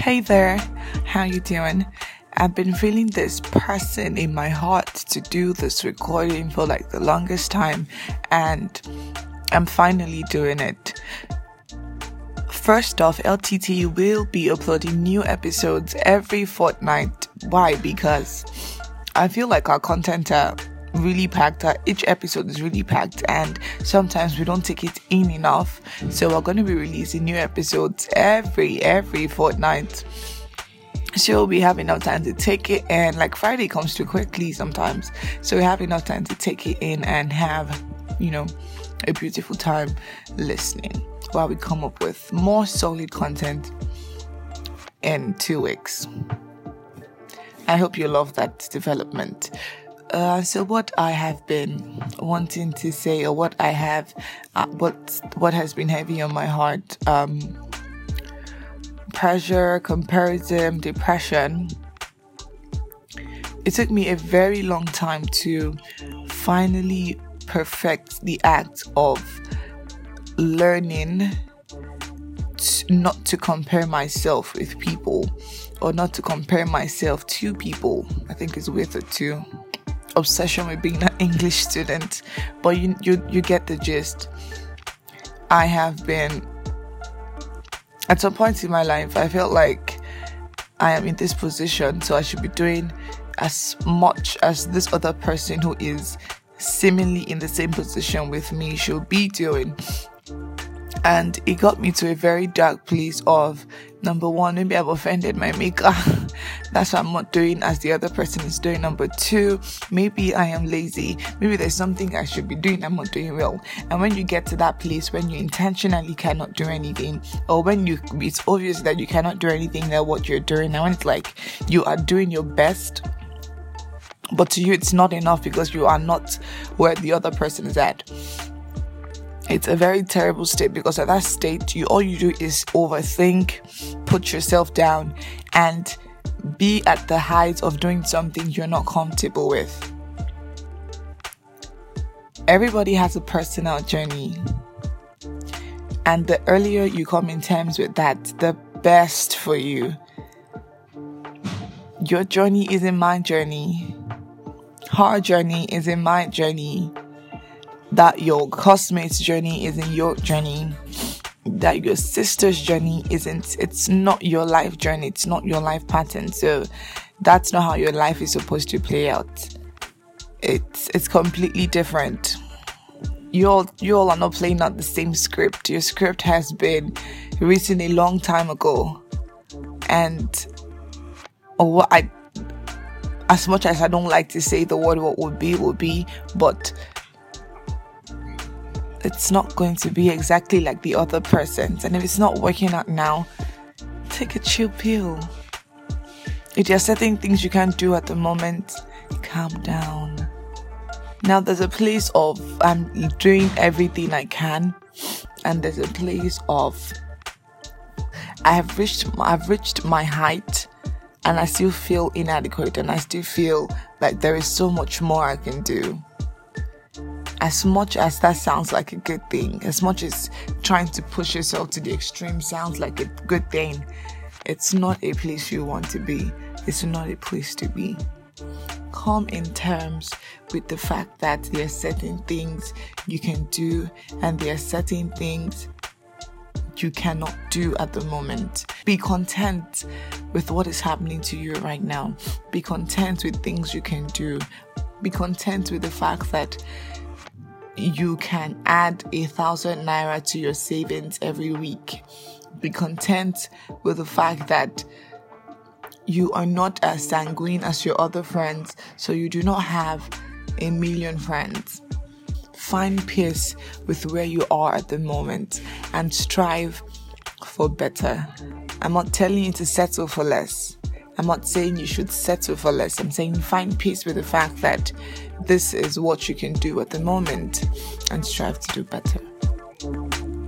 Hey there, how you doing? I've been feeling this pressing in my heart to do this recording for like the longest time and I'm finally doing it. First off, LTT will be uploading new episodes every fortnight. Why? Because I feel like our content are really packed. Each episode is really packed, and sometimes we don't take it in enough. So we're going to be releasing new episodes every every fortnight. So we have enough time to take it in. Like Friday comes too quickly sometimes, so we have enough time to take it in and have, you know, a beautiful time listening while we come up with more solid content in two weeks. I hope you love that development. Uh, so what I have been wanting to say, or what I have, uh, what what has been heavy on my heart, um, pressure, comparison, depression. It took me a very long time to finally perfect the act of learning not to compare myself with people or not to compare myself to people. I think it's with it too obsession with being an English student, but you you you get the gist. I have been at some point in my life I felt like I am in this position, so I should be doing as much as this other person who is seemingly in the same position with me should be doing. And it got me to a very dark place of number one, maybe I've offended my maker. That's what I'm not doing as the other person is doing. Number two, maybe I am lazy. Maybe there's something I should be doing I'm not doing well. And when you get to that place when you intentionally cannot do anything, or when you it's obvious that you cannot do anything that what you're doing, and it's like you are doing your best, but to you it's not enough because you are not where the other person is at it's a very terrible state because at that state you all you do is overthink put yourself down and be at the height of doing something you're not comfortable with. Everybody has a personal journey. And the earlier you come in terms with that the best for you. Your journey isn't my journey. Her journey isn't my journey. That your classmate's journey isn't your journey that your sister's journey isn't it's not your life journey it's not your life pattern. So that's not how your life is supposed to play out. It's it's completely different. You all you all are not playing out the same script. Your script has been written a long time ago. And or what i as much as i don't like to say the word what would be will be but it's not going to be exactly like the other person's. And if it's not working out now, take a chill pill. If there are certain things you can't do at the moment, calm down. Now there's a place of I'm doing everything I can, and there's a place of I have reached I've reached my height and I still feel inadequate and I still feel like there is so much more I can do as much as that sounds like a good thing, as much as trying to push yourself to the extreme sounds like a good thing, it's not a place you want to be. It's not a place to be. Come in terms with the fact that there are certain things you can do and there are certain things you cannot do at the moment. Be content with what is happening to you right now. Be content with things you can do. Be content with the fact that you can add a thousand naira to your savings every week. Be content with the fact that you are not as sanguine as your other friends, so you do not have a million friends. Find peace with where you are at the moment and strive for better. I'm not telling you to settle for less. I'm not saying you should settle for less. I'm saying find peace with the fact that this is what you can do at the moment and strive to do better.